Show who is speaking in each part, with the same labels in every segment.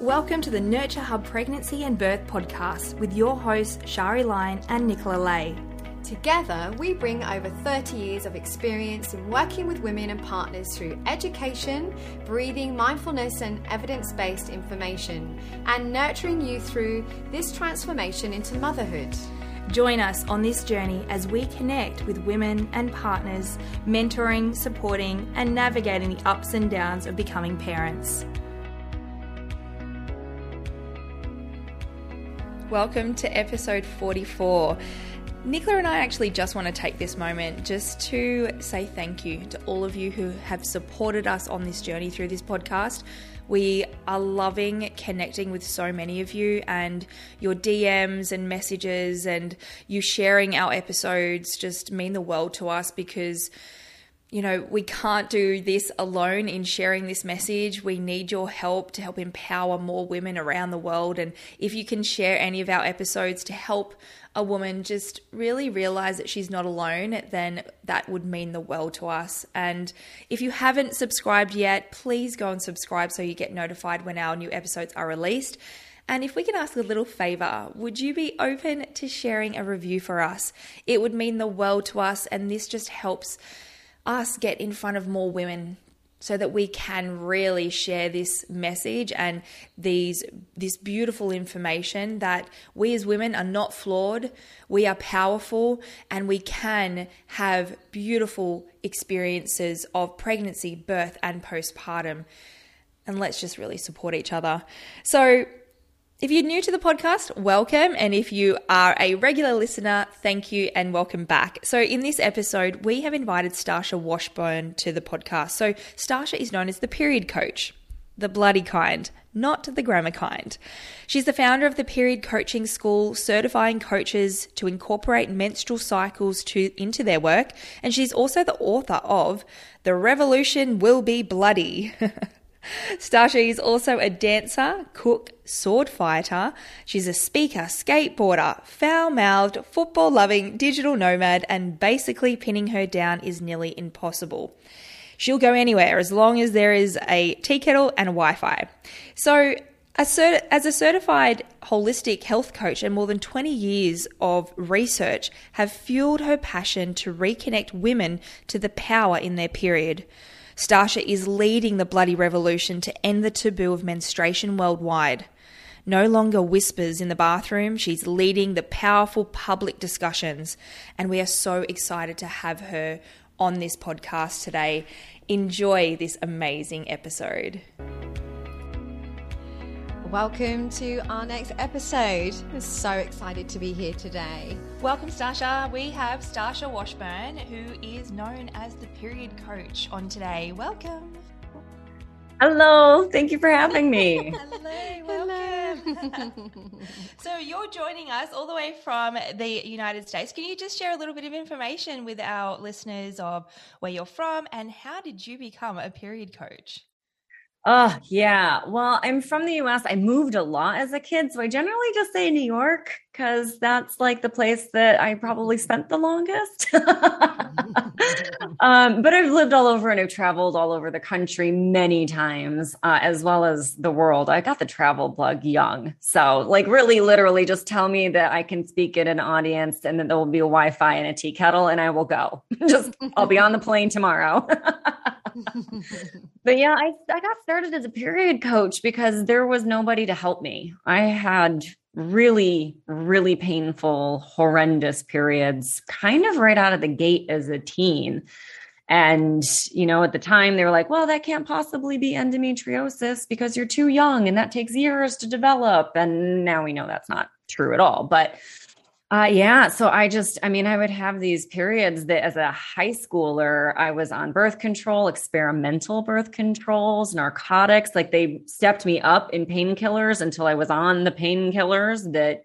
Speaker 1: Welcome to the Nurture Hub Pregnancy and Birth podcast with your hosts, Shari Line and Nicola Lay.
Speaker 2: Together, we bring over 30 years of experience in working with women and partners through education, breathing, mindfulness, and evidence based information, and nurturing you through this transformation into motherhood.
Speaker 1: Join us on this journey as we connect with women and partners, mentoring, supporting, and navigating the ups and downs of becoming parents. Welcome to episode 44. Nicola and I actually just want to take this moment just to say thank you to all of you who have supported us on this journey through this podcast. We are loving connecting with so many of you, and your DMs and messages and you sharing our episodes just mean the world to us because you know, we can't do this alone in sharing this message. We need your help to help empower more women around the world. And if you can share any of our episodes to help a woman just really realize that she's not alone, then that would mean the world to us. And if you haven't subscribed yet, please go and subscribe so you get notified when our new episodes are released. And if we can ask a little favor, would you be open to sharing a review for us? It would mean the world to us, and this just helps us get in front of more women so that we can really share this message and these this beautiful information that we as women are not flawed we are powerful and we can have beautiful experiences of pregnancy birth and postpartum. And let's just really support each other. So if you're new to the podcast, welcome. And if you are a regular listener, thank you and welcome back. So, in this episode, we have invited Starsha Washburn to the podcast. So, Starsha is known as the period coach, the bloody kind, not the grammar kind. She's the founder of the Period Coaching School, certifying coaches to incorporate menstrual cycles to, into their work. And she's also the author of The Revolution Will Be Bloody. Starsha is also a dancer, cook, sword fighter. She's a speaker, skateboarder, foul mouthed, football loving, digital nomad, and basically pinning her down is nearly impossible. She'll go anywhere as long as there is a tea kettle and a Wi Fi. So, as a certified holistic health coach and more than 20 years of research have fueled her passion to reconnect women to the power in their period. Starsha is leading the bloody revolution to end the taboo of menstruation worldwide. No longer whispers in the bathroom, she's leading the powerful public discussions, and we are so excited to have her on this podcast today. Enjoy this amazing episode.
Speaker 2: Welcome to our next episode. I'm so excited to be here today.
Speaker 1: Welcome, Starsha. We have Starsha Washburn, who is known as the period coach, on today. Welcome.
Speaker 3: Hello, thank you for having me.
Speaker 1: Hello, welcome. so, you're joining us all the way from the United States. Can you just share a little bit of information with our listeners of where you're from and how did you become a period coach?
Speaker 3: Oh, yeah. Well, I'm from the US. I moved a lot as a kid. So I generally just say New York because that's like the place that I probably spent the longest. um, but I've lived all over and I've traveled all over the country many times, uh, as well as the world. I got the travel plug young. So, like, really, literally, just tell me that I can speak at an audience and that there will be a Wi Fi and a tea kettle, and I will go. just, I'll be on the plane tomorrow. but yeah, I, I got started as a period coach because there was nobody to help me. I had really, really painful, horrendous periods kind of right out of the gate as a teen. And, you know, at the time they were like, well, that can't possibly be endometriosis because you're too young and that takes years to develop. And now we know that's not true at all. But uh, yeah. So I just, I mean, I would have these periods that as a high schooler, I was on birth control, experimental birth controls, narcotics. Like they stepped me up in painkillers until I was on the painkillers that,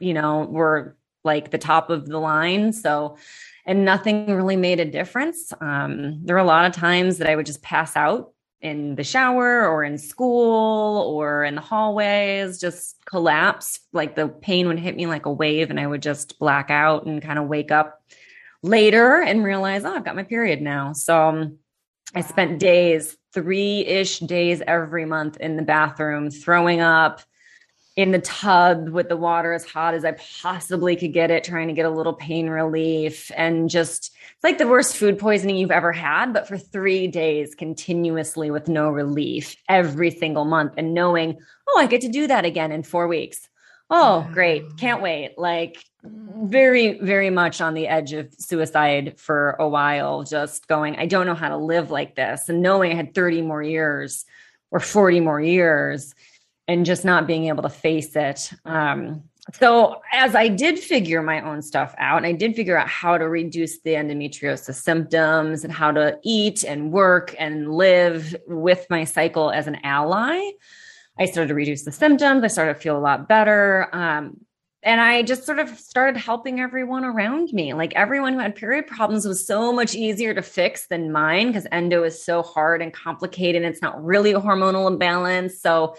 Speaker 3: you know, were like the top of the line. So, and nothing really made a difference. Um, there were a lot of times that I would just pass out in the shower or in school or in the hallways just collapse. Like the pain would hit me like a wave and i would just black out and kind of wake up later and realize oh i've got my period now. So um, I spent days, three ish days every month in the bathroom, throwing up in the tub with the water as hot as I possibly could get it, trying to get a little pain relief. And just, it's like the worst food poisoning you've ever had, but for three days continuously with no relief every single month and knowing, oh, I get to do that again in four weeks. Oh, great. Mm. Can't wait. Like, very, very much on the edge of suicide for a while, just going, I don't know how to live like this. And knowing I had 30 more years or 40 more years and just not being able to face it. Um, so, as I did figure my own stuff out, and I did figure out how to reduce the endometriosis symptoms and how to eat and work and live with my cycle as an ally, I started to reduce the symptoms. I started to feel a lot better. Um, and I just sort of started helping everyone around me. Like everyone who had period problems was so much easier to fix than mine because endo is so hard and complicated. And it's not really a hormonal imbalance. So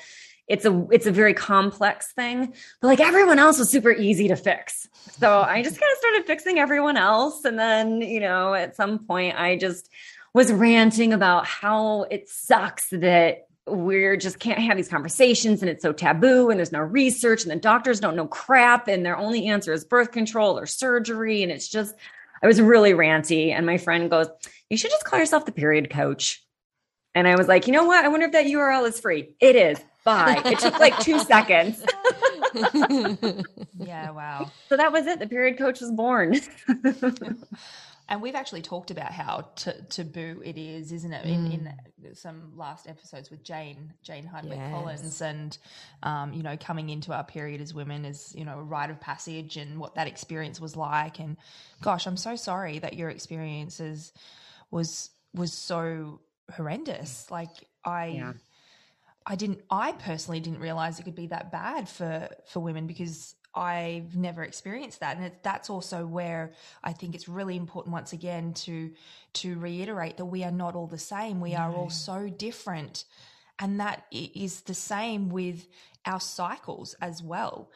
Speaker 3: it's a it's a very complex thing. But like everyone else was super easy to fix. So I just kind of started fixing everyone else. And then, you know, at some point I just was ranting about how it sucks that we're just can't have these conversations and it's so taboo and there's no research and the doctors don't know crap and their only answer is birth control or surgery and it's just I was really ranty and my friend goes you should just call yourself the period coach and I was like you know what I wonder if that URL is free it is bye it took like 2 seconds
Speaker 1: yeah wow
Speaker 3: so that was it the period coach was born
Speaker 1: and we've actually talked about how t- taboo it is, isn't it? In, in mm. some last episodes with Jane, Jane Hardwick yes. Collins, and um, you know, coming into our period as women is you know a rite of passage, and what that experience was like. And gosh, I'm so sorry that your experiences was was so horrendous. Like I. Yeah. I didn't I personally didn't realize it could be that bad for for women because I've never experienced that, and it, that's also where I think it's really important once again to to reiterate that we are not all the same. We no. are all so different, and that is the same with our cycles as well.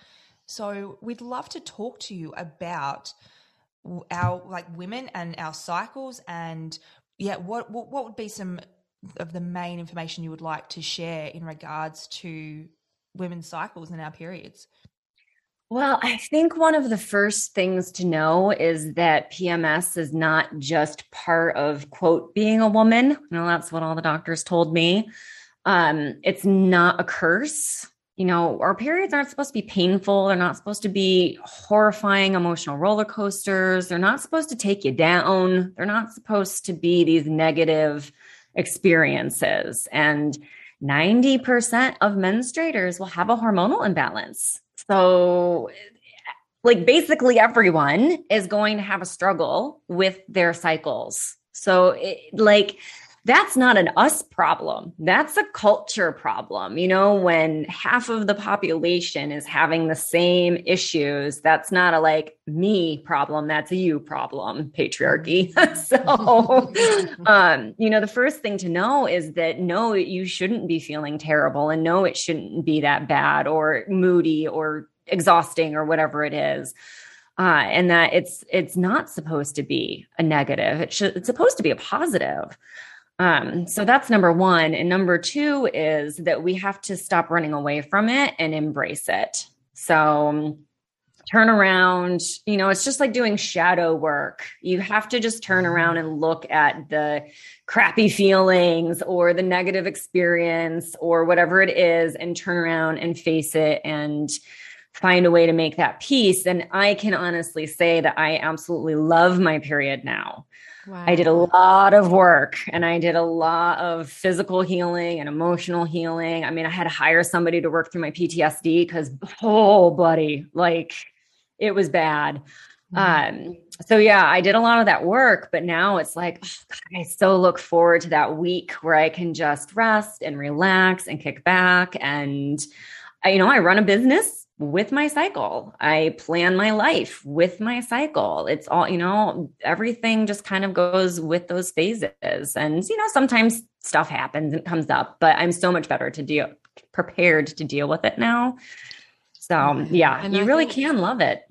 Speaker 1: So we'd love to talk to you about our like women and our cycles, and yeah, what what, what would be some of the main information you would like to share in regards to women's cycles and our periods?
Speaker 3: Well, I think one of the first things to know is that PMS is not just part of, quote, being a woman. You know, that's what all the doctors told me. Um, it's not a curse. You know, our periods aren't supposed to be painful. They're not supposed to be horrifying emotional roller coasters. They're not supposed to take you down. They're not supposed to be these negative experiences. And 90% of menstruators will have a hormonal imbalance. So, like, basically, everyone is going to have a struggle with their cycles. So, it, like, that's not an us problem. That's a culture problem. You know, when half of the population is having the same issues, that's not a like me problem. That's a you problem, patriarchy. so, um, you know, the first thing to know is that no, you shouldn't be feeling terrible and no, it shouldn't be that bad or moody or exhausting or whatever it is. Uh, and that it's it's not supposed to be a negative. It should it's supposed to be a positive. Um, so that's number one. And number two is that we have to stop running away from it and embrace it. So turn around, you know, it's just like doing shadow work. You have to just turn around and look at the crappy feelings or the negative experience or whatever it is and turn around and face it and find a way to make that peace. And I can honestly say that I absolutely love my period now. Wow. I did a lot of work and I did a lot of physical healing and emotional healing. I mean, I had to hire somebody to work through my PTSD because, oh, buddy, like it was bad. Mm-hmm. Um, so yeah, I did a lot of that work, but now it's like oh, God, I so look forward to that week where I can just rest and relax and kick back. And I, you know, I run a business with my cycle. I plan my life with my cycle. It's all, you know, everything just kind of goes with those phases. And, you know, sometimes stuff happens and comes up, but I'm so much better to deal, prepared to deal with it now. So, yeah, and you I really think, can love it.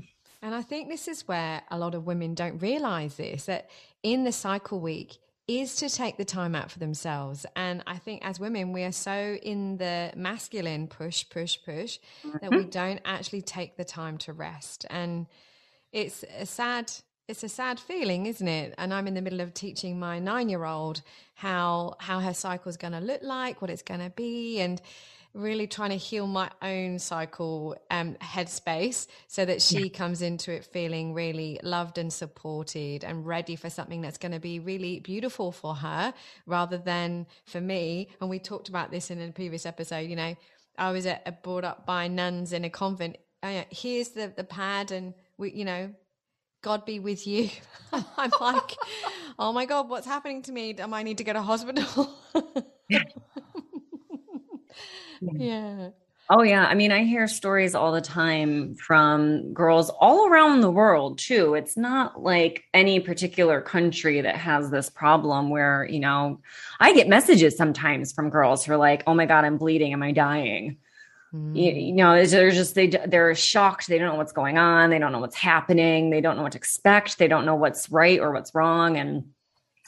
Speaker 2: And I think this is where a lot of women don't realize this that in the cycle week, is to take the time out for themselves. And I think as women, we are so in the masculine push, push, push mm-hmm. that we mm-hmm. don't actually take the time to rest. And it's a sad it's a sad feeling, isn't it? And I'm in the middle of teaching my nine year old how how her cycle is going to look like, what it's going to be, and really trying to heal my own cycle um, headspace so that she yeah. comes into it feeling really loved and supported and ready for something that's going to be really beautiful for her rather than for me. And we talked about this in a previous episode. You know, I was at, brought up by nuns in a convent. Uh, here's the the pad, and we, you know, God be with you. I'm like, oh my God, what's happening to me? Am I need to go to hospital? yeah.
Speaker 3: Oh, yeah. I mean, I hear stories all the time from girls all around the world, too. It's not like any particular country that has this problem where, you know, I get messages sometimes from girls who are like, oh my God, I'm bleeding. Am I dying? Mm. You, you, know, they're just, they, they're shocked. They don't know what's going on. They don't know what's happening. They don't know what to expect. They don't know what's right or what's wrong. And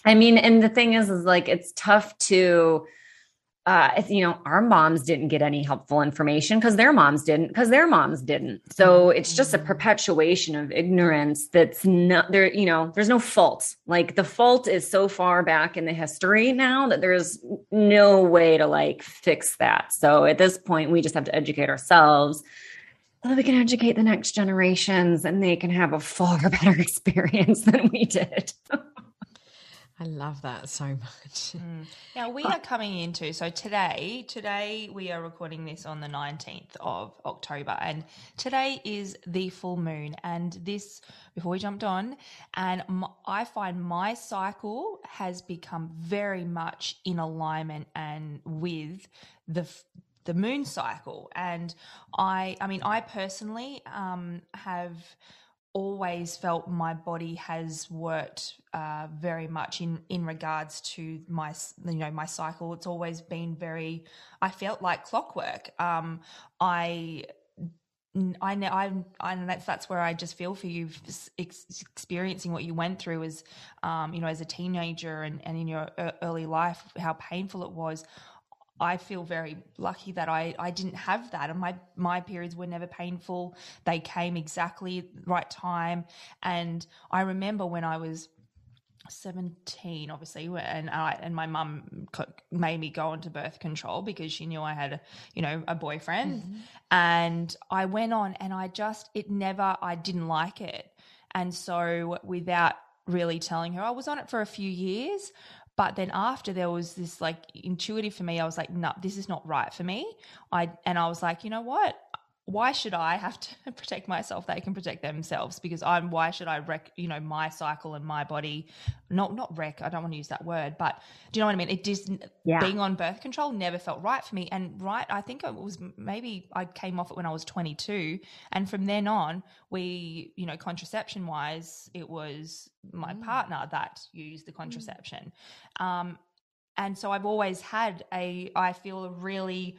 Speaker 3: I mean, and the thing is, is like, it's tough to, uh, you know, our moms didn't get any helpful information because their moms didn't, because their moms didn't. So it's just a mm-hmm. perpetuation of ignorance that's not there, you know, there's no fault. Like the fault is so far back in the history now that there's no way to like fix that. So at this point, we just have to educate ourselves so that we can educate the next generations and they can have a far better experience than we did.
Speaker 2: I love that so much.
Speaker 1: Mm. Now we are coming into so today. Today we are recording this on the nineteenth of October, and today is the full moon. And this, before we jumped on, and I find my cycle has become very much in alignment and with the the moon cycle. And I, I mean, I personally um, have always felt my body has worked uh, very much in in regards to my you know my cycle. It's always been very. I felt like clockwork. Um, I. I know I, I that's that's where I just feel for you ex- experiencing what you went through as um, you know as a teenager and, and in your early life how painful it was I feel very lucky that I, I didn't have that and my my periods were never painful. They came exactly right time. And I remember when I was 17 obviously and I and my mum made me go into birth control because she knew I had a, you know a boyfriend mm-hmm. and I went on and I just it never I didn't like it and so without really telling her I was on it for a few years but then after there was this like intuitive for me, I was like, no, this is not right for me. I and I was like, you know what? Why should I have to protect myself? They can protect themselves because I'm. Why should I wreck, you know, my cycle and my body? Not not wreck. I don't want to use that word, but do you know what I mean? It just yeah. being on birth control never felt right for me. And right, I think it was maybe I came off it when I was 22, and from then on, we, you know, contraception wise, it was my mm. partner that used the mm. contraception, mm. um, and so I've always had a. I feel a really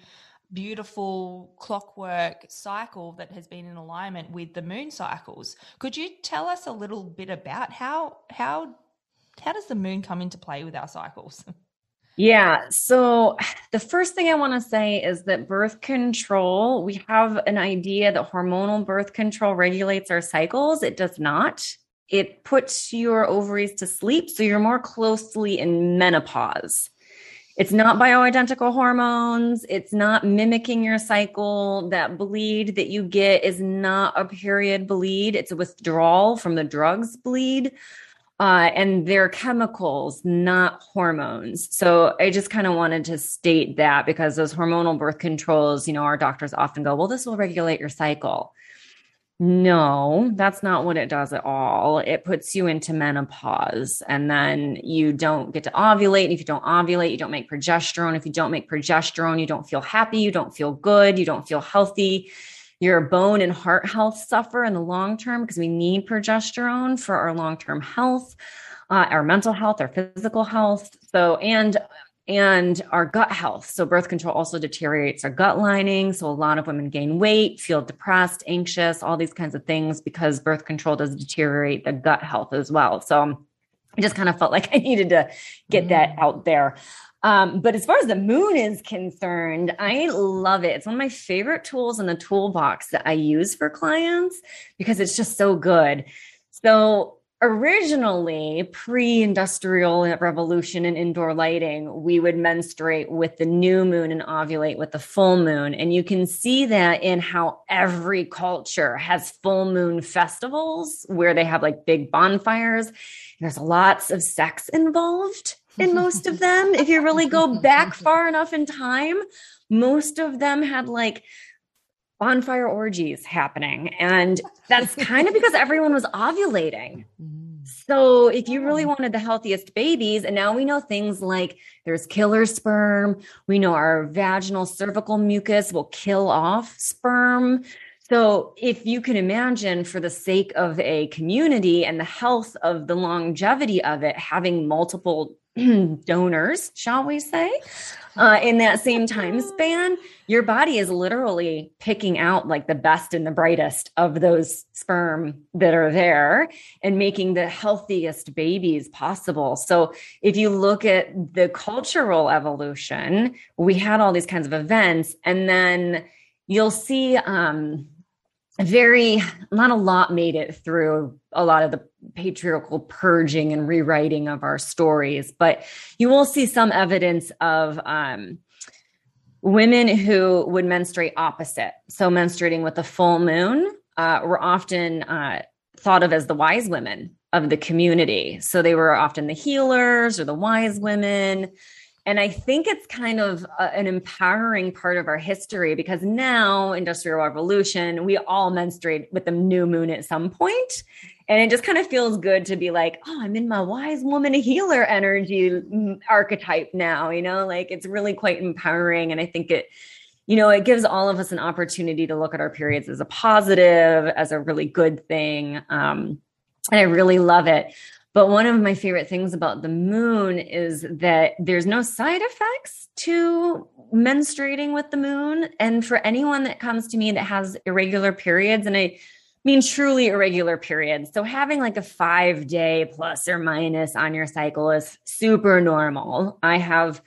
Speaker 1: beautiful clockwork cycle that has been in alignment with the moon cycles. Could you tell us a little bit about how how how does the moon come into play with our cycles?
Speaker 3: Yeah. So the first thing I want to say is that birth control, we have an idea that hormonal birth control regulates our cycles. It does not. It puts your ovaries to sleep. So you're more closely in menopause. It's not bioidentical hormones. It's not mimicking your cycle. That bleed that you get is not a period bleed. It's a withdrawal from the drugs bleed. Uh, and they're chemicals, not hormones. So I just kind of wanted to state that because those hormonal birth controls, you know, our doctors often go, well, this will regulate your cycle. No, that's not what it does at all. It puts you into menopause and then you don't get to ovulate. And if you don't ovulate, you don't make progesterone. If you don't make progesterone, you don't feel happy, you don't feel good, you don't feel healthy. Your bone and heart health suffer in the long term because we need progesterone for our long term health, uh, our mental health, our physical health. So, and and our gut health. So, birth control also deteriorates our gut lining. So, a lot of women gain weight, feel depressed, anxious, all these kinds of things because birth control does deteriorate the gut health as well. So, I just kind of felt like I needed to get mm. that out there. Um, but as far as the moon is concerned, I love it. It's one of my favorite tools in the toolbox that I use for clients because it's just so good. So originally pre-industrial revolution and indoor lighting we would menstruate with the new moon and ovulate with the full moon. And you can see that in how every culture has full moon festivals where they have like big bonfires. There's lots of sex involved in most of them. If you really go back far enough in time most of them had like bonfire orgies happening. And that's kind of because everyone was ovulating. Mm-hmm. So if you really wanted the healthiest babies, and now we know things like there's killer sperm, we know our vaginal cervical mucus will kill off sperm. So if you can imagine for the sake of a community and the health of the longevity of it, having multiple donors, shall we say, uh, in that same time span, your body is literally picking out like the best and the brightest of those sperm that are there and making the healthiest babies possible. So if you look at the cultural evolution, we had all these kinds of events, and then you'll see um, very not a lot made it through a lot of the patriarchal purging and rewriting of our stories but you will see some evidence of um, women who would menstruate opposite. So menstruating with the full moon uh, were often uh, thought of as the wise women of the community. So they were often the healers or the wise women and I think it's kind of a, an empowering part of our history because now, industrial revolution, we all menstruate with the new moon at some point. And it just kind of feels good to be like, oh, I'm in my wise woman healer energy archetype now, you know, like it's really quite empowering. And I think it, you know, it gives all of us an opportunity to look at our periods as a positive, as a really good thing. Um, and I really love it. But one of my favorite things about the moon is that there's no side effects to menstruating with the moon. And for anyone that comes to me that has irregular periods, and I mean truly irregular periods, so having like a five day plus or minus on your cycle is super normal. I have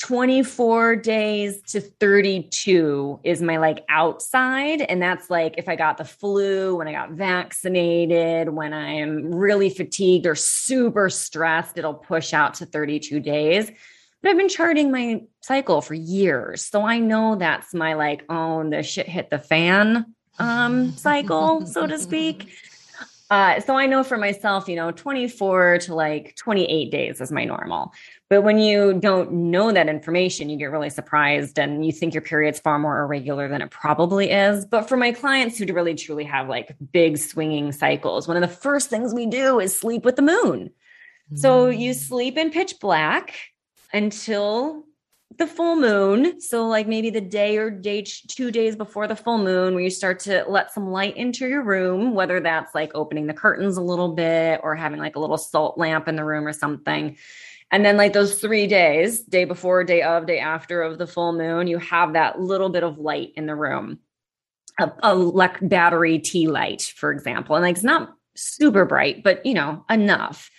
Speaker 3: 24 days to 32 is my like outside. And that's like if I got the flu, when I got vaccinated, when I'm really fatigued or super stressed, it'll push out to 32 days. But I've been charting my cycle for years. So I know that's my like, oh, the shit hit the fan um cycle, so to speak. Uh, so I know for myself, you know, 24 to like 28 days is my normal. But when you don't know that information, you get really surprised and you think your period's far more irregular than it probably is. But for my clients who really truly have like big swinging cycles, one of the first things we do is sleep with the moon. Mm. So you sleep in pitch black until the full moon. So, like maybe the day or day, two days before the full moon, where you start to let some light into your room, whether that's like opening the curtains a little bit or having like a little salt lamp in the room or something. And then, like those three days, day before, day of, day after of the full moon, you have that little bit of light in the room, a, a like battery tea light, for example. And like it's not super bright, but you know, enough.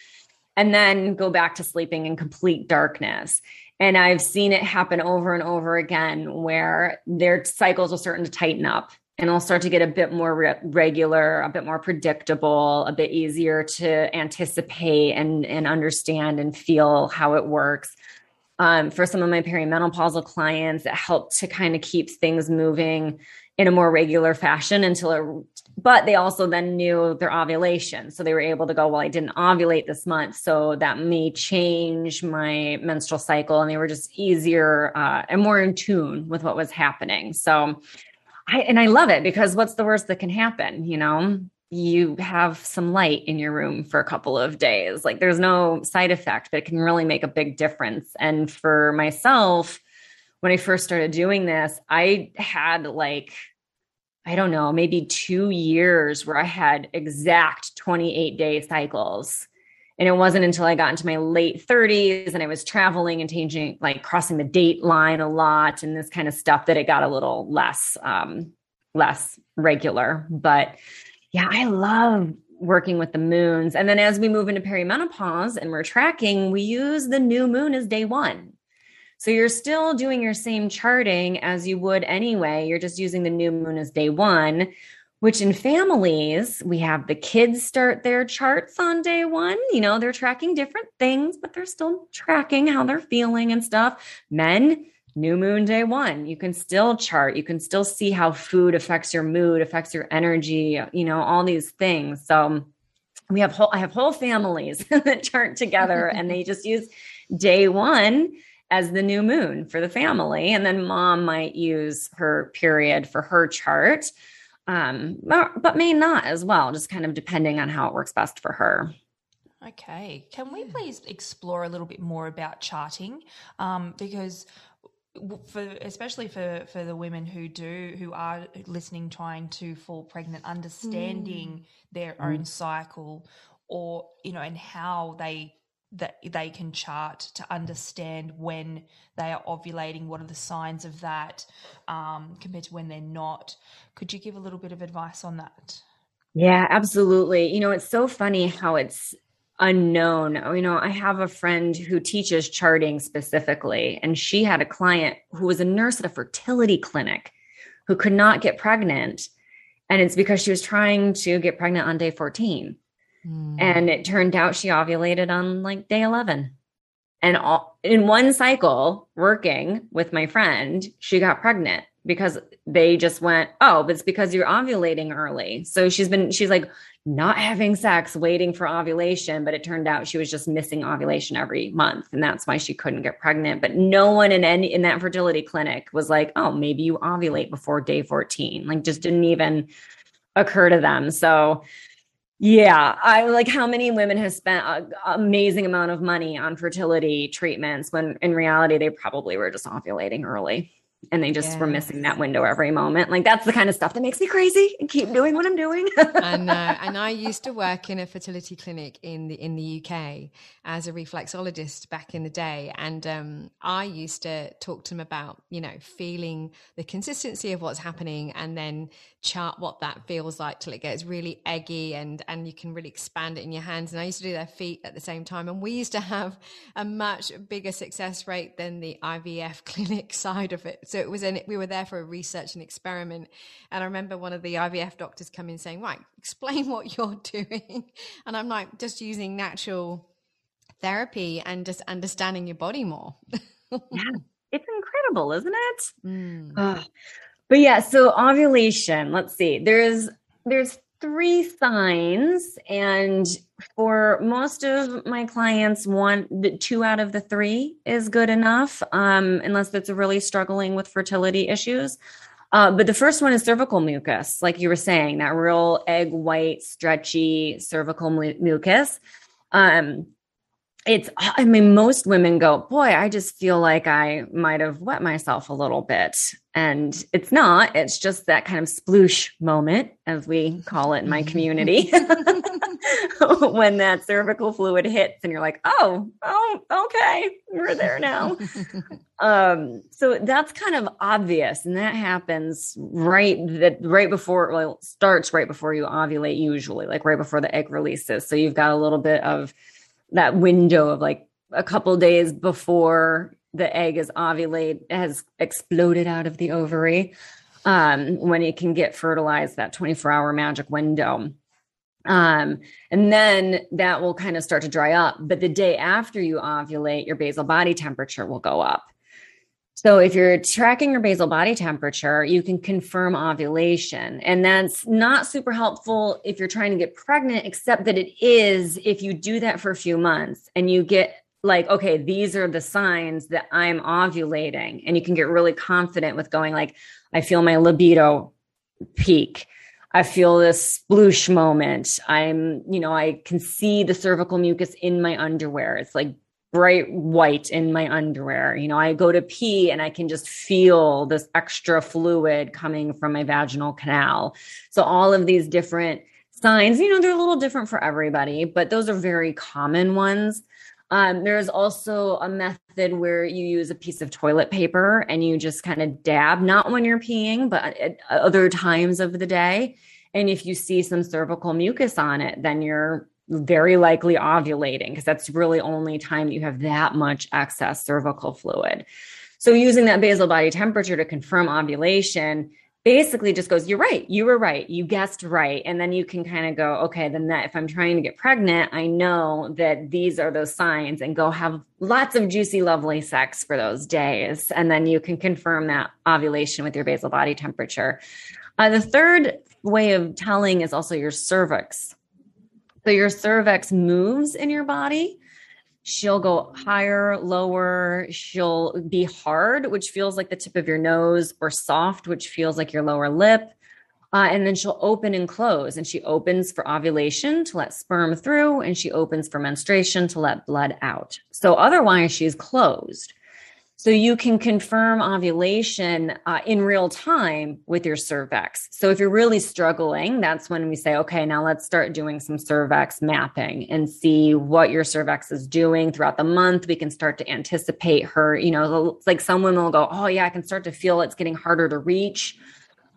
Speaker 3: And then go back to sleeping in complete darkness. And I've seen it happen over and over again where their cycles will start to tighten up and it'll start to get a bit more re- regular, a bit more predictable, a bit easier to anticipate and, and understand and feel how it works. Um, for some of my perimenopausal clients, it helped to kind of keep things moving in a more regular fashion until it but they also then knew their ovulation so they were able to go well i didn't ovulate this month so that may change my menstrual cycle and they were just easier uh, and more in tune with what was happening so I, and I love it because what's the worst that can happen? You know, you have some light in your room for a couple of days. Like there's no side effect, but it can really make a big difference. And for myself, when I first started doing this, I had like, I don't know, maybe two years where I had exact 28 day cycles. And it wasn't until I got into my late 30s and I was traveling and changing, like crossing the date line a lot and this kind of stuff that it got a little less, um, less regular. But yeah, I love working with the moons. And then as we move into perimenopause and we're tracking, we use the new moon as day one. So you're still doing your same charting as you would anyway. You're just using the new moon as day one, which in families, we have the kids start their charts on day one. You know, they're tracking different things, but they're still tracking how they're feeling and stuff. Men, new moon day one. You can still chart. You can still see how food affects your mood affects your energy you know all these things. So um, we have whole i have whole families that chart together and they just use day one as the new moon for the family. And then mom might use her period for her chart um, but, may not as well just kind of depending on how it works best for her
Speaker 1: Okay, can we please explore a little bit more about charting? Um, because for especially for for the women who do who are listening trying to fall pregnant understanding mm. their mm. own cycle or you know and how they that they can chart to understand when they are ovulating what are the signs of that um, compared to when they're not could you give a little bit of advice on that
Speaker 3: yeah absolutely you know it's so funny how it's unknown. You know, I have a friend who teaches charting specifically, and she had a client who was a nurse at a fertility clinic who could not get pregnant. And it's because she was trying to get pregnant on day 14. Mm. And it turned out she ovulated on like day 11. And all, in one cycle, working with my friend, she got pregnant because they just went, Oh, but it's because you're ovulating early. So she's been, she's like, not having sex, waiting for ovulation, but it turned out she was just missing ovulation every month, and that's why she couldn't get pregnant. But no one in any in that fertility clinic was like, "Oh, maybe you ovulate before day 14." Like just didn't even occur to them. So yeah, I like how many women have spent an amazing amount of money on fertility treatments when in reality they probably were just ovulating early and they just yes. were missing that window every moment. Like that's the kind of stuff that makes me crazy and keep doing what I'm doing.
Speaker 2: I know. And I used to work in a fertility clinic in the in the UK as a reflexologist back in the day, and um, I used to talk to them about you know feeling the consistency of what's happening, and then chart what that feels like till it gets really eggy and and you can really expand it in your hands. And I used to do their feet at the same time, and we used to have a much bigger success rate than the IVF clinic side of it. So it was in we were there for a research and experiment. And I remember one of the IVF doctors coming saying, Right, explain what you're doing. And I'm like, just using natural therapy and just understanding your body more.
Speaker 3: yeah. It's incredible, isn't it? Mm. Oh. But yeah, so ovulation, let's see. There's there's three signs and for most of my clients one two out of the three is good enough um, unless it's really struggling with fertility issues uh, but the first one is cervical mucus like you were saying that real egg white stretchy cervical mu- mucus um, it's i mean most women go boy i just feel like i might have wet myself a little bit. And it's not. It's just that kind of sploosh moment as we call it in my community when that cervical fluid hits and you're like oh oh okay we're there now. Um so that's kind of obvious and that happens right that right before well starts right before you ovulate usually like right before the egg releases. So you've got a little bit of that window of like a couple days before the egg is ovulate has exploded out of the ovary um, when it can get fertilized that 24 hour magic window. Um, and then that will kind of start to dry up but the day after you ovulate your basal body temperature will go up so if you're tracking your basal body temperature, you can confirm ovulation. And that's not super helpful if you're trying to get pregnant, except that it is if you do that for a few months and you get like, okay, these are the signs that I'm ovulating. And you can get really confident with going like, I feel my libido peak. I feel this sploosh moment. I'm, you know, I can see the cervical mucus in my underwear. It's like bright white in my underwear. You know, I go to pee and I can just feel this extra fluid coming from my vaginal canal. So all of these different signs, you know, they're a little different for everybody, but those are very common ones. Um, there's also a method where you use a piece of toilet paper and you just kind of dab, not when you're peeing, but at other times of the day And if you see some cervical mucus on it, then you're very likely ovulating because that's really only time you have that much excess cervical fluid. So using that basal body temperature to confirm ovulation basically just goes, You're right. You were right. You guessed right. And then you can kind of go, Okay, then that if I'm trying to get pregnant, I know that these are those signs and go have lots of juicy, lovely sex for those days. And then you can confirm that ovulation with your basal body temperature. Uh, the third way of telling is also your cervix. So your cervix moves in your body she'll go higher, lower. She'll be hard, which feels like the tip of your nose, or soft, which feels like your lower lip. Uh, and then she'll open and close. And she opens for ovulation to let sperm through, and she opens for menstruation to let blood out. So otherwise, she's closed. So you can confirm ovulation uh, in real time with your cervix. So if you're really struggling, that's when we say, okay, now let's start doing some cervix mapping and see what your cervix is doing throughout the month. We can start to anticipate her, you know, like some women will go, oh yeah, I can start to feel it's getting harder to reach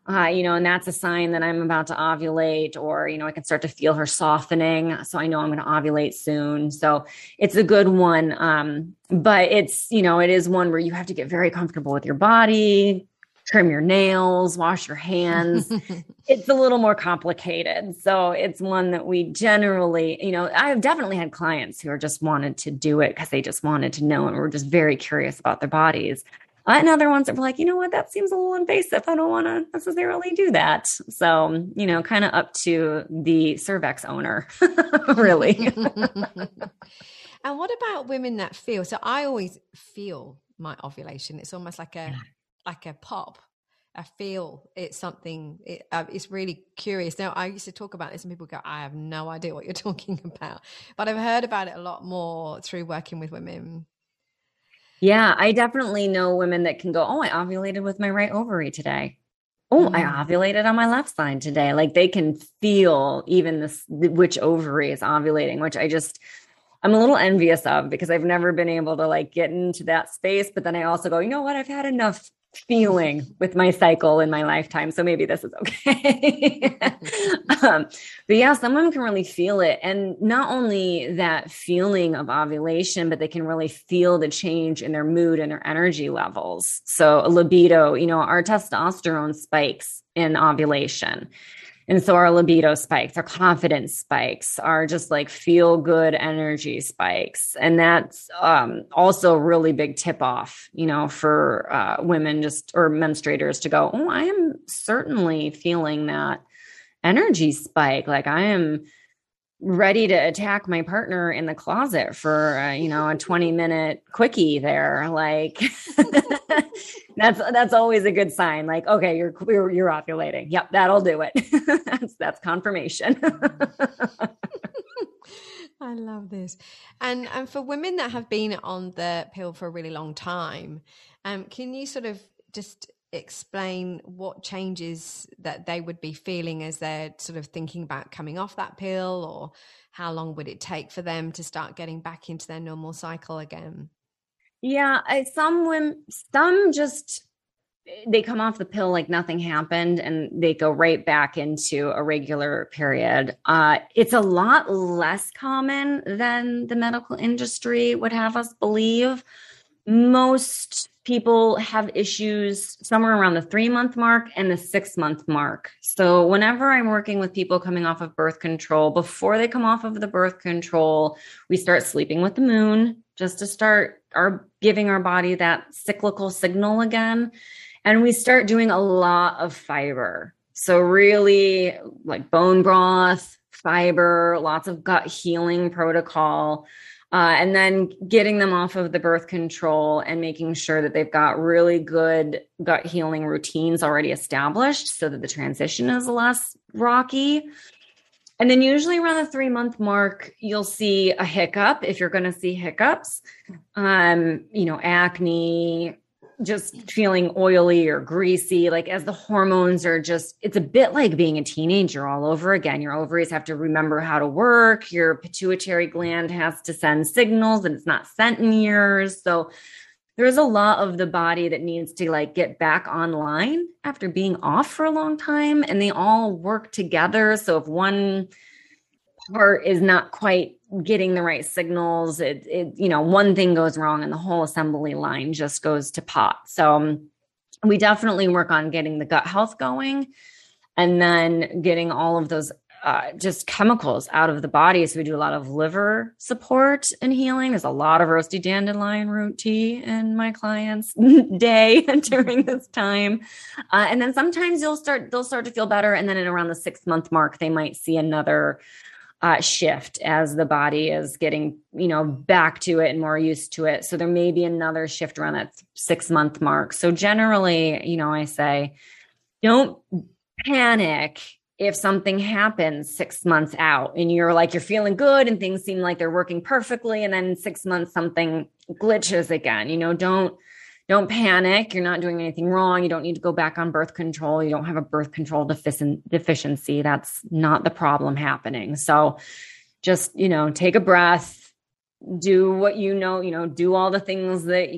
Speaker 3: uh, you know, and that's a sign that I'm about to ovulate, or, you know, I can start to feel her softening. So I know I'm going to ovulate soon. So it's a good one. Um, but it's, you know, it is one where you have to get very comfortable with your body, trim your nails, wash your hands. it's a little more complicated. So it's one that we generally, you know, I've definitely had clients who are just wanted to do it because they just wanted to know and were just very curious about their bodies and other ones that were like, you know what, that seems a little invasive. I don't want to necessarily do that. So, you know, kind of up to the cervix owner, really.
Speaker 2: and what about women that feel? So I always feel my ovulation. It's almost like a like a pop. I feel it's something. It, uh, it's really curious. Now I used to talk about this, and people go, "I have no idea what you're talking about," but I've heard about it a lot more through working with women
Speaker 3: yeah, I definitely know women that can go, Oh, I ovulated with my right ovary today. Oh, mm. I ovulated on my left side today. Like they can feel even this, which ovary is ovulating, which I just, I'm a little envious of because I've never been able to like get into that space. But then I also go, you know what? I've had enough feeling with my cycle in my lifetime. So maybe this is okay. um, but yeah, some women can really feel it. And not only that feeling of ovulation, but they can really feel the change in their mood and their energy levels. So libido, you know, our testosterone spikes in ovulation. And so our libido spikes, our confidence spikes, our just like feel good energy spikes. And that's um, also a really big tip off, you know, for uh, women just or menstruators to go, oh, I am certainly feeling that energy spike. Like I am ready to attack my partner in the closet for uh, you know a 20 minute quickie there like that's that's always a good sign like okay you're you're, you're ovulating. Yep that'll do it. That's that's confirmation.
Speaker 2: I love this. And and for women that have been on the pill for a really long time, um, can you sort of just explain what changes that they would be feeling as they're sort of thinking about coming off that pill or how long would it take for them to start getting back into their normal cycle again
Speaker 3: yeah some women some just they come off the pill like nothing happened and they go right back into a regular period. Uh, it's a lot less common than the medical industry would have us believe. Most people have issues somewhere around the three month mark and the six month mark. So, whenever I'm working with people coming off of birth control, before they come off of the birth control, we start sleeping with the moon just to start our giving our body that cyclical signal again. And we start doing a lot of fiber. So, really like bone broth, fiber, lots of gut healing protocol. Uh, and then getting them off of the birth control and making sure that they've got really good gut healing routines already established so that the transition is less rocky. And then usually around the three month mark, you'll see a hiccup if you're going to see hiccups. Um, you know, acne, just feeling oily or greasy, like as the hormones are just, it's a bit like being a teenager all over again. Your ovaries have to remember how to work. Your pituitary gland has to send signals and it's not sent in years. So there's a lot of the body that needs to like get back online after being off for a long time and they all work together so if one part is not quite getting the right signals it, it you know one thing goes wrong and the whole assembly line just goes to pot so um, we definitely work on getting the gut health going and then getting all of those uh, just chemicals out of the body. So we do a lot of liver support and healing. There's a lot of roasty dandelion root tea in my clients' day during this time. Uh, and then sometimes you'll start, they'll start to feel better. And then at around the six month mark, they might see another uh, shift as the body is getting, you know, back to it and more used to it. So there may be another shift around that six month mark. So generally, you know, I say, don't panic if something happens six months out and you're like you're feeling good and things seem like they're working perfectly and then six months something glitches again you know don't don't panic. You're not doing anything wrong. You don't need to go back on birth control. You don't have a birth control deficiency. That's not the problem happening. So just you know take a breath. Do what you know you know do all the things that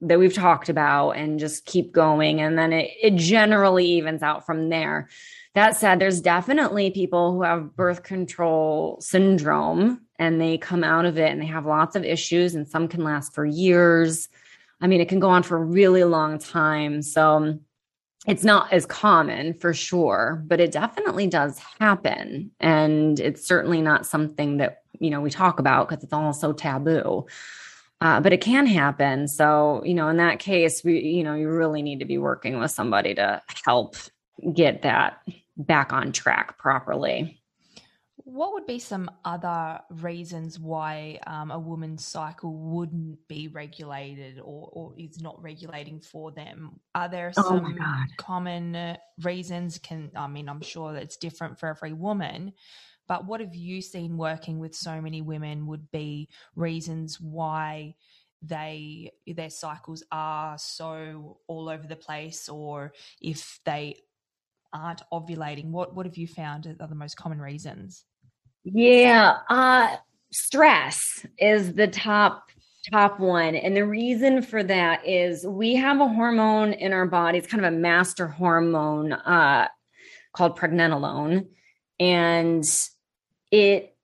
Speaker 3: that we've talked about and just keep going. And then it, it generally evens out from there. That said, there's definitely people who have birth control syndrome and they come out of it and they have lots of issues, and some can last for years. I mean, it can go on for a really long time. So it's not as common for sure, but it definitely does happen. And it's certainly not something that, you know, we talk about because it's all so taboo. Uh, but it can happen. So, you know, in that case, we, you know, you really need to be working with somebody to help get that back on track properly.
Speaker 1: What would be some other reasons why um, a woman's cycle wouldn't be regulated or, or, is not regulating for them? Are there oh some oh common reasons? Can I mean, I'm sure that it's different for every woman, but what have you seen working with so many women would be reasons why they their cycles are so all over the place, or if they aren't ovulating? What what have you found are the most common reasons?
Speaker 3: Yeah, uh, stress is the top top one, and the reason for that is we have a hormone in our body. It's kind of a master hormone uh, called pregnenolone, and it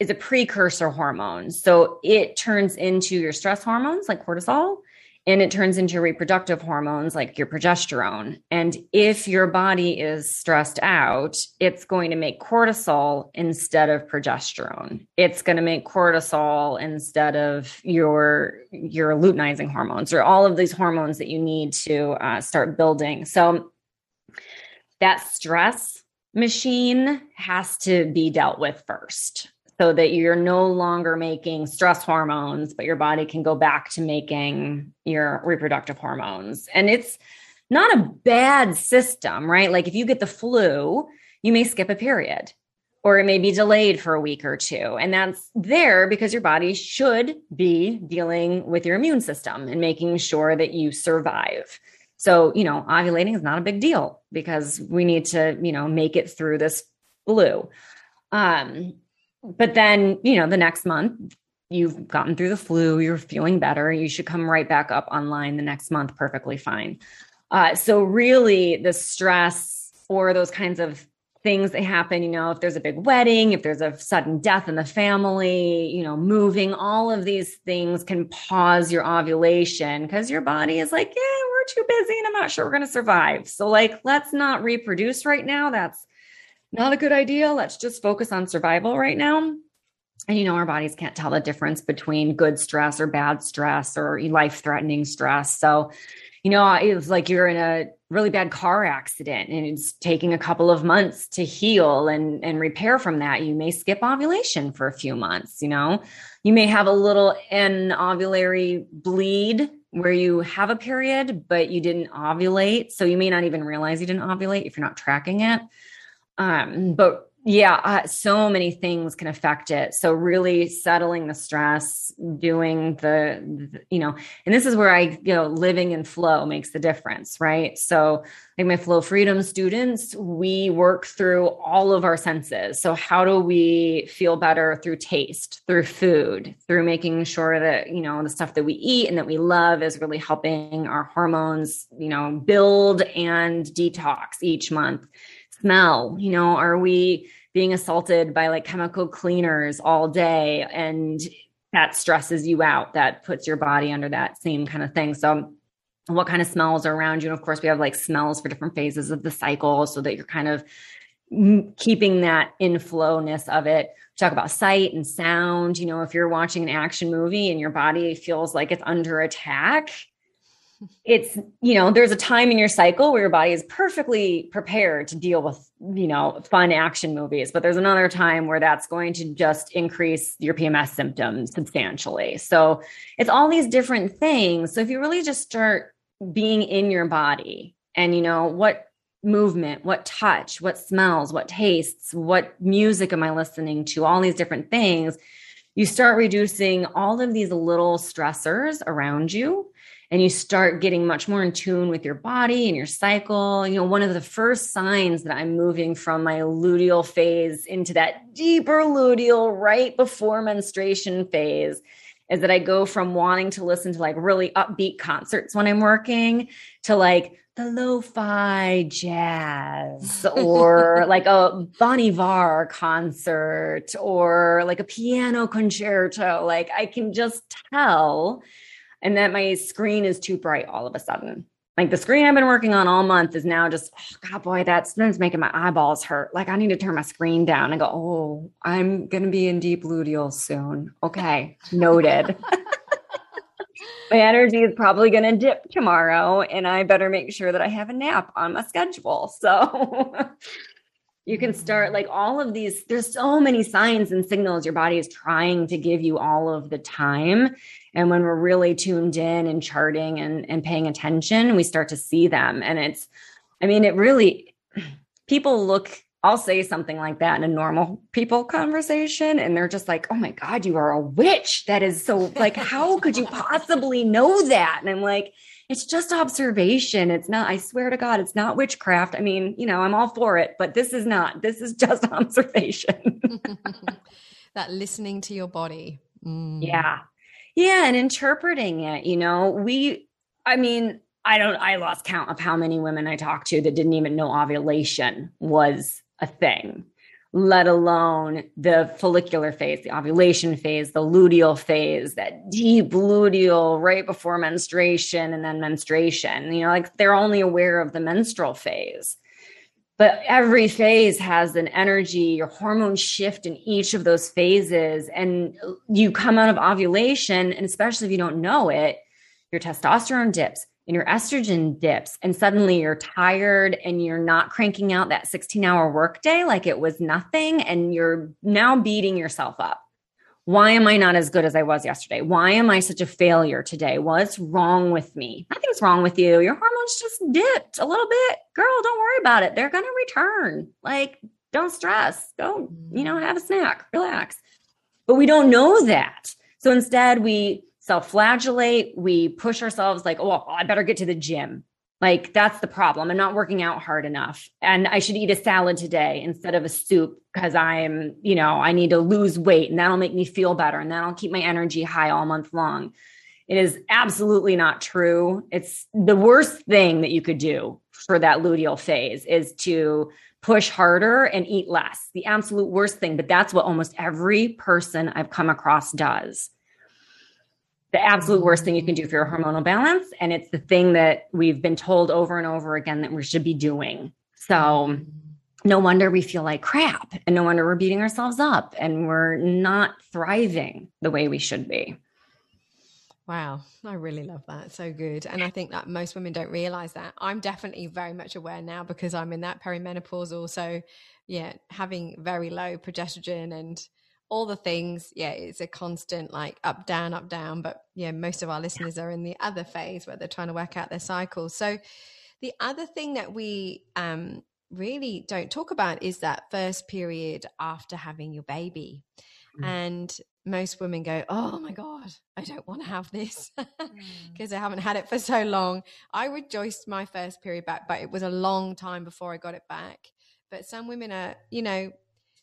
Speaker 3: is a precursor hormone. So it turns into your stress hormones like cortisol and it turns into reproductive hormones like your progesterone. And if your body is stressed out, it's going to make cortisol instead of progesterone. It's going to make cortisol instead of your your luteinizing hormones or all of these hormones that you need to uh, start building. So that stress machine has to be dealt with first so that you're no longer making stress hormones, but your body can go back to making your reproductive hormones. And it's not a bad system, right? Like if you get the flu, you may skip a period or it may be delayed for a week or two. And that's there because your body should be dealing with your immune system and making sure that you survive. So, you know, ovulating is not a big deal because we need to, you know, make it through this flu. Um, but then, you know, the next month, you've gotten through the flu, you're feeling better, you should come right back up online the next month perfectly fine. Uh, so, really, the stress or those kinds of things that happen, you know, if there's a big wedding, if there's a sudden death in the family, you know, moving, all of these things can pause your ovulation because your body is like, yeah, we're too busy and I'm not sure we're going to survive. So, like, let's not reproduce right now. That's not a good idea. Let's just focus on survival right now. And you know, our bodies can't tell the difference between good stress or bad stress or life threatening stress. So, you know, it's like you're in a really bad car accident and it's taking a couple of months to heal and, and repair from that. You may skip ovulation for a few months, you know, you may have a little anovulatory bleed where you have a period, but you didn't ovulate. So you may not even realize you didn't ovulate if you're not tracking it. Um, but yeah, uh, so many things can affect it. So really settling the stress, doing the, the, you know, and this is where I, you know, living in flow makes the difference, right? So like my flow freedom students, we work through all of our senses. So how do we feel better through taste, through food, through making sure that, you know, the stuff that we eat and that we love is really helping our hormones, you know, build and detox each month smell? You know are we being assaulted by like chemical cleaners all day and that stresses you out that puts your body under that same kind of thing? So what kind of smells are around you? And of course we have like smells for different phases of the cycle so that you're kind of keeping that inflowness of it. Talk about sight and sound. You know if you're watching an action movie and your body feels like it's under attack it's you know there's a time in your cycle where your body is perfectly prepared to deal with you know fun action movies but there's another time where that's going to just increase your pms symptoms substantially. So it's all these different things. So if you really just start being in your body and you know what movement what touch what smells what tastes what music am i listening to all these different things you start reducing all of these little stressors around you and you start getting much more in tune with your body and your cycle. You know, one of the first signs that I'm moving from my luteal phase into that deeper luteal right before menstruation phase is that I go from wanting to listen to like really upbeat concerts when I'm working to like the lo-fi jazz or like a Bon Iver concert or like a piano concerto. Like I can just tell and that my screen is too bright all of a sudden. Like the screen I've been working on all month is now just, oh God, boy, that's, that's making my eyeballs hurt. Like I need to turn my screen down and go, oh, I'm going to be in deep luteal soon. Okay, noted. my energy is probably going to dip tomorrow and I better make sure that I have a nap on my schedule. So you can mm-hmm. start like all of these there's so many signs and signals your body is trying to give you all of the time and when we're really tuned in and charting and, and paying attention we start to see them and it's i mean it really people look I'll say something like that in a normal people conversation, and they're just like, oh my God, you are a witch. That is so, like, how could you possibly know that? And I'm like, it's just observation. It's not, I swear to God, it's not witchcraft. I mean, you know, I'm all for it, but this is not, this is just observation.
Speaker 2: that listening to your body.
Speaker 3: Mm. Yeah. Yeah. And interpreting it, you know, we, I mean, I don't, I lost count of how many women I talked to that didn't even know ovulation was a thing, let alone the follicular phase, the ovulation phase, the luteal phase, that deep luteal right before menstruation and then menstruation. You know, like they're only aware of the menstrual phase. But every phase has an energy, your hormones shift in each of those phases. And you come out of ovulation, and especially if you don't know it, your testosterone dips, and your estrogen dips and suddenly you're tired and you're not cranking out that 16 hour workday like it was nothing and you're now beating yourself up. Why am I not as good as I was yesterday? Why am I such a failure today? What's wrong with me? Nothing's wrong with you. Your hormones just dipped a little bit. Girl, don't worry about it. They're going to return. Like, don't stress. Go, you know, mm. have a snack, relax. But we don't know that. So instead, we self flagellate. We push ourselves like, oh, I better get to the gym. Like, that's the problem. I'm not working out hard enough. And I should eat a salad today instead of a soup because I'm, you know, I need to lose weight and that'll make me feel better and that'll keep my energy high all month long. It is absolutely not true. It's the worst thing that you could do for that luteal phase is to push harder and eat less. The absolute worst thing, but that's what almost every person I've come across does the absolute worst thing you can do for your hormonal balance. And it's the thing that we've been told over and over again that we should be doing. So no wonder we feel like crap and no wonder we're beating ourselves up and we're not thriving the way we should be.
Speaker 2: Wow, I really love that. So good. And I think that most women don't realize that. I'm definitely very much aware now because I'm in that perimenopause also. Yeah, having very low progesterone and all the things yeah it's a constant like up down up down but yeah most of our listeners are in the other phase where they're trying to work out their cycles so the other thing that we um really don't talk about is that first period after having your baby. Mm. And most women go, Oh my God, I don't want to have this because mm. I haven't had it for so long. I rejoiced my first period back, but it was a long time before I got it back. But some women are, you know,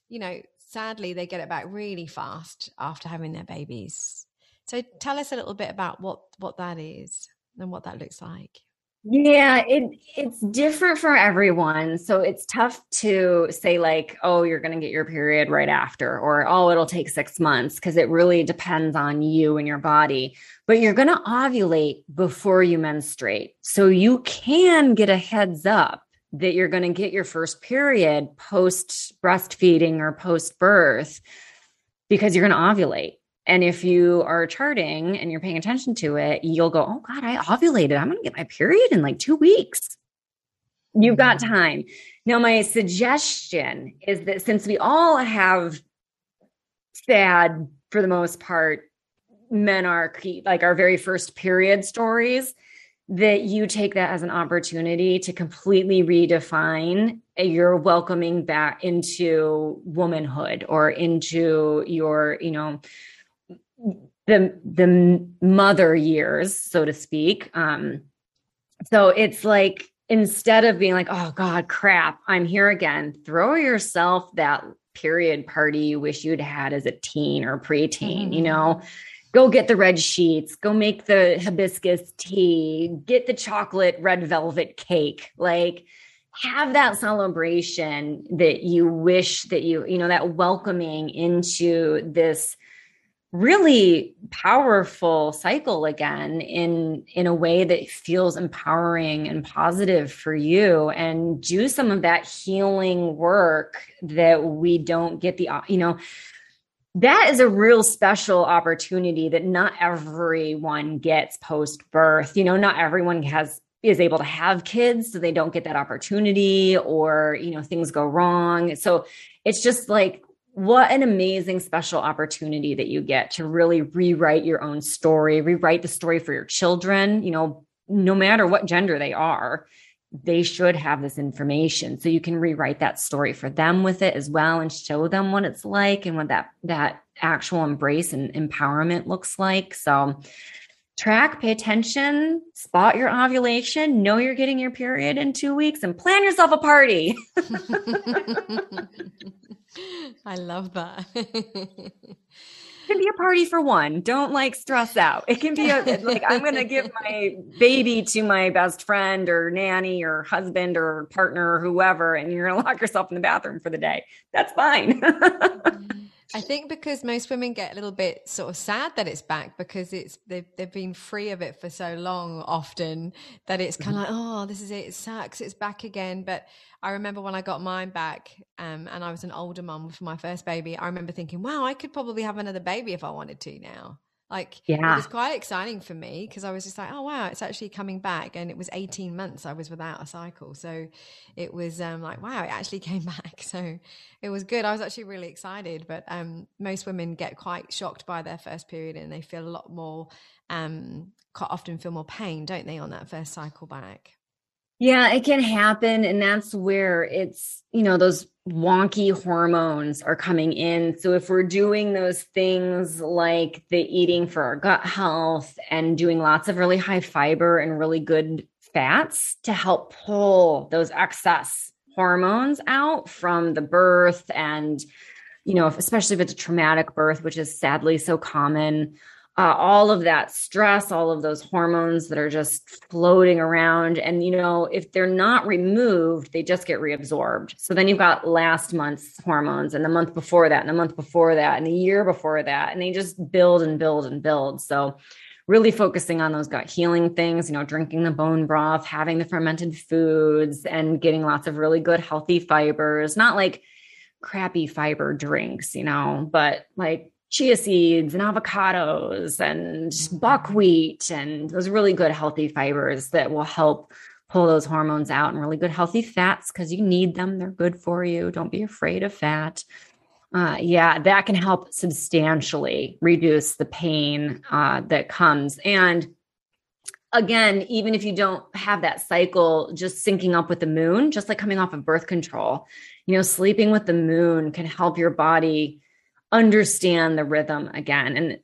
Speaker 2: you know, sadly they get it back really fast after having their babies. So tell us a little bit about what what that is and what that looks like.
Speaker 3: Yeah, it it's different for everyone. So it's tough to say like, oh, you're going to get your period right after or oh, it'll take 6 months because it really depends on you and your body. But you're going to ovulate before you menstruate. So you can get a heads up that you're going to get your first period post breastfeeding or post birth because you're going to ovulate. And if you are charting and you're paying attention to it, you'll go, Oh God, I ovulated. I'm going to get my period in like two weeks. You've got mm-hmm. time. Now, my suggestion is that since we all have sad, for the most part, menarche, like our very first period stories, that you take that as an opportunity to completely redefine your welcoming back into womanhood or into your, you know, the the mother years, so to speak. Um, so it's like instead of being like, oh God, crap, I'm here again, throw yourself that period party you wish you'd had as a teen or preteen, mm-hmm. you know go get the red sheets, go make the hibiscus tea, get the chocolate red velvet cake. Like, have that celebration that you wish that you, you know, that welcoming into this really powerful cycle again in in a way that feels empowering and positive for you and do some of that healing work that we don't get the you know that is a real special opportunity that not everyone gets post birth. You know, not everyone has is able to have kids so they don't get that opportunity or you know things go wrong so it's just like what an amazing special opportunity that you get to really rewrite your own story rewrite the story for your children you know no matter what gender they are they should have this information. So you can rewrite that story for them with it as well and show them what it's like and what that that actual embrace and empowerment looks like. So track pay attention spot your ovulation know you're getting your period in 2 weeks and plan yourself a party.
Speaker 2: I love that
Speaker 3: can be a party for one. Don't like stress out. It can be a, like I'm going to give my baby to my best friend or nanny or husband or partner or whoever, and you're going to lock yourself in the bathroom for the day. That's fine. Mm-hmm.
Speaker 2: I think because most women get a little bit sort of sad that it's back because it's they've they've been free of it for so long often that it's kind of mm-hmm. like oh this is it it sucks it's back again but I remember when I got mine back um, and I was an older mum for my first baby I remember thinking wow I could probably have another baby if I wanted to now like, yeah. it was quite exciting for me because I was just like, oh, wow, it's actually coming back. And it was 18 months I was without a cycle. So it was um, like, wow, it actually came back. So it was good. I was actually really excited. But um, most women get quite shocked by their first period and they feel a lot more, um, often feel more pain, don't they, on that first cycle back?
Speaker 3: Yeah, it can happen. And that's where it's, you know, those wonky hormones are coming in. So if we're doing those things like the eating for our gut health and doing lots of really high fiber and really good fats to help pull those excess hormones out from the birth and, you know, especially if it's a traumatic birth, which is sadly so common uh, all of that stress, all of those hormones that are just floating around. And, you know, if they're not removed, they just get reabsorbed. So then you've got last month's hormones and the month before that, and the month before that, and the year before that. And they just build and build and build. So, really focusing on those gut healing things, you know, drinking the bone broth, having the fermented foods, and getting lots of really good, healthy fibers, not like crappy fiber drinks, you know, but like chia seeds and avocados and mm-hmm. buckwheat and those really good healthy fibers that will help pull those hormones out and really good healthy fats because you need them. They're good for you. Don't be afraid of fat. Uh, yeah, that can help substantially reduce the pain uh, that comes. And again, even if you don't have that cycle, just syncing up with the moon, just like coming off of birth control, you know, sleeping with the moon can help your body understand the rhythm again. And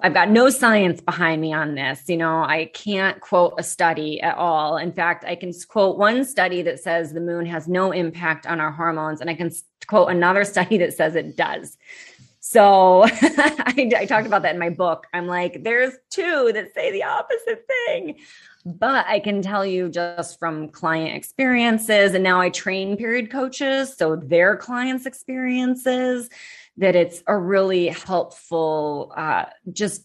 Speaker 3: I've got no science behind me on this. You know, I can't quote a study at all. In fact, I can quote one study that says the moon has no impact on our hormones, and I can quote another study that says it does. So I, I, talked about that in my book. I'm like, there's two that say the opposite thing. But I can tell you just from client experiences, and now I train period coaches. So their clients' experiences, that it's a really helpful, uh, just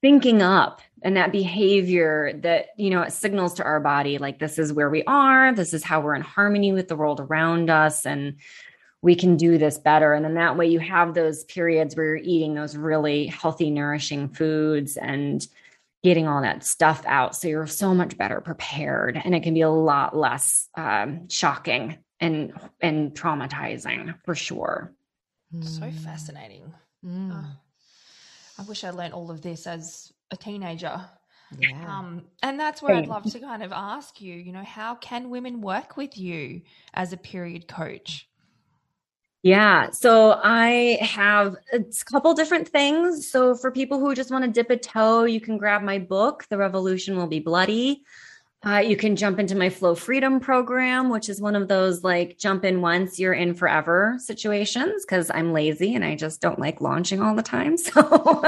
Speaker 3: thinking up and that behavior that, you know, it signals to our body like this is where we are, this is how we're in harmony with the world around us. And we can do this better. And then that way you have those periods where you're eating those really healthy, nourishing foods and getting all that stuff out. So you're so much better prepared and it can be a lot less um, shocking and and traumatizing for sure.
Speaker 1: So fascinating. Mm. Oh, I wish I learned all of this as a teenager. Yeah. Um, and that's where I'd love to kind of ask you, you know, how can women work with you as a period coach?
Speaker 3: Yeah. So I have a couple different things. So for people who just want to dip a toe, you can grab my book, The Revolution Will Be Bloody. Uh, you can jump into my Flow Freedom program, which is one of those like jump in once, you're in forever situations because I'm lazy and I just don't like launching all the time. So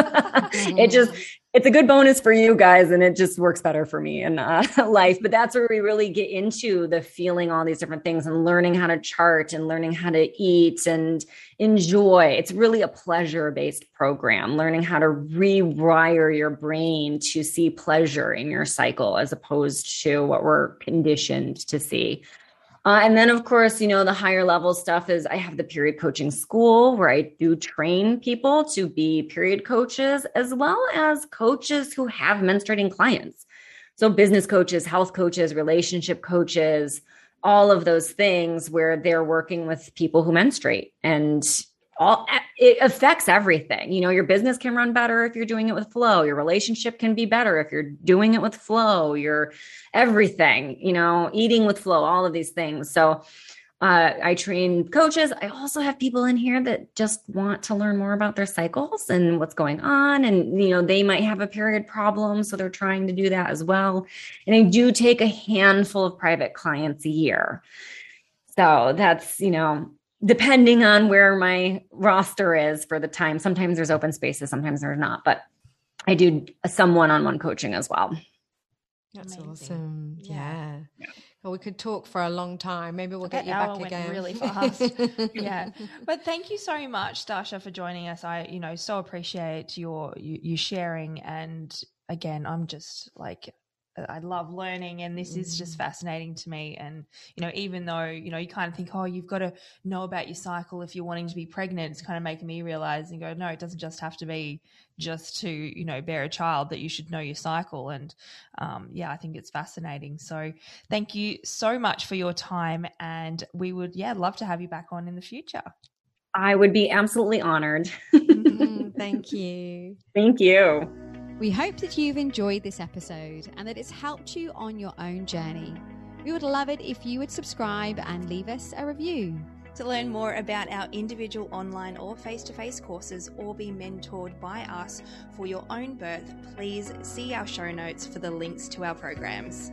Speaker 3: it just it's a good bonus for you guys and it just works better for me in uh, life. But that's where we really get into the feeling all these different things and learning how to chart and learning how to eat and enjoy. It's really a pleasure based program learning how to rewire your brain to see pleasure in your cycle as opposed to what we're conditioned to see uh, and then, of course, you know, the higher level stuff is I have the period coaching school where I do train people to be period coaches, as well as coaches who have menstruating clients. So, business coaches, health coaches, relationship coaches, all of those things where they're working with people who menstruate. And all it affects everything. You know, your business can run better if you're doing it with flow. Your relationship can be better if you're doing it with flow. Your everything, you know, eating with flow, all of these things. So uh, I train coaches. I also have people in here that just want to learn more about their cycles and what's going on. And, you know, they might have a period problem. So they're trying to do that as well. And I do take a handful of private clients a year. So that's, you know, depending on where my roster is for the time. Sometimes there's open spaces, sometimes there's not, but I do some one on one coaching as well.
Speaker 2: That's Amazing. awesome. Yeah. yeah. Well, we could talk for a long time. Maybe we'll get you back again.
Speaker 1: Really fast. yeah. But thank you so much, Dasha, for joining us. I, you know, so appreciate your you, you sharing. And again, I'm just like I love learning and this is just mm. fascinating to me. And, you know, even though, you know, you kind of think, oh, you've got to know about your cycle if you're wanting to be pregnant, it's kind of making me realize and go, no, it doesn't just have to be just to, you know, bear a child that you should know your cycle. And um, yeah, I think it's fascinating. So thank you so much for your time. And we would, yeah, love to have you back on in the future.
Speaker 3: I would be absolutely honored.
Speaker 2: mm, thank you.
Speaker 3: Thank you.
Speaker 2: We hope that you've enjoyed this episode and that it's helped you on your own journey. We would love it if you would subscribe and leave us a review.
Speaker 1: To learn more about our individual online or face to face courses or be mentored by us for your own birth, please see our show notes for the links to our programs.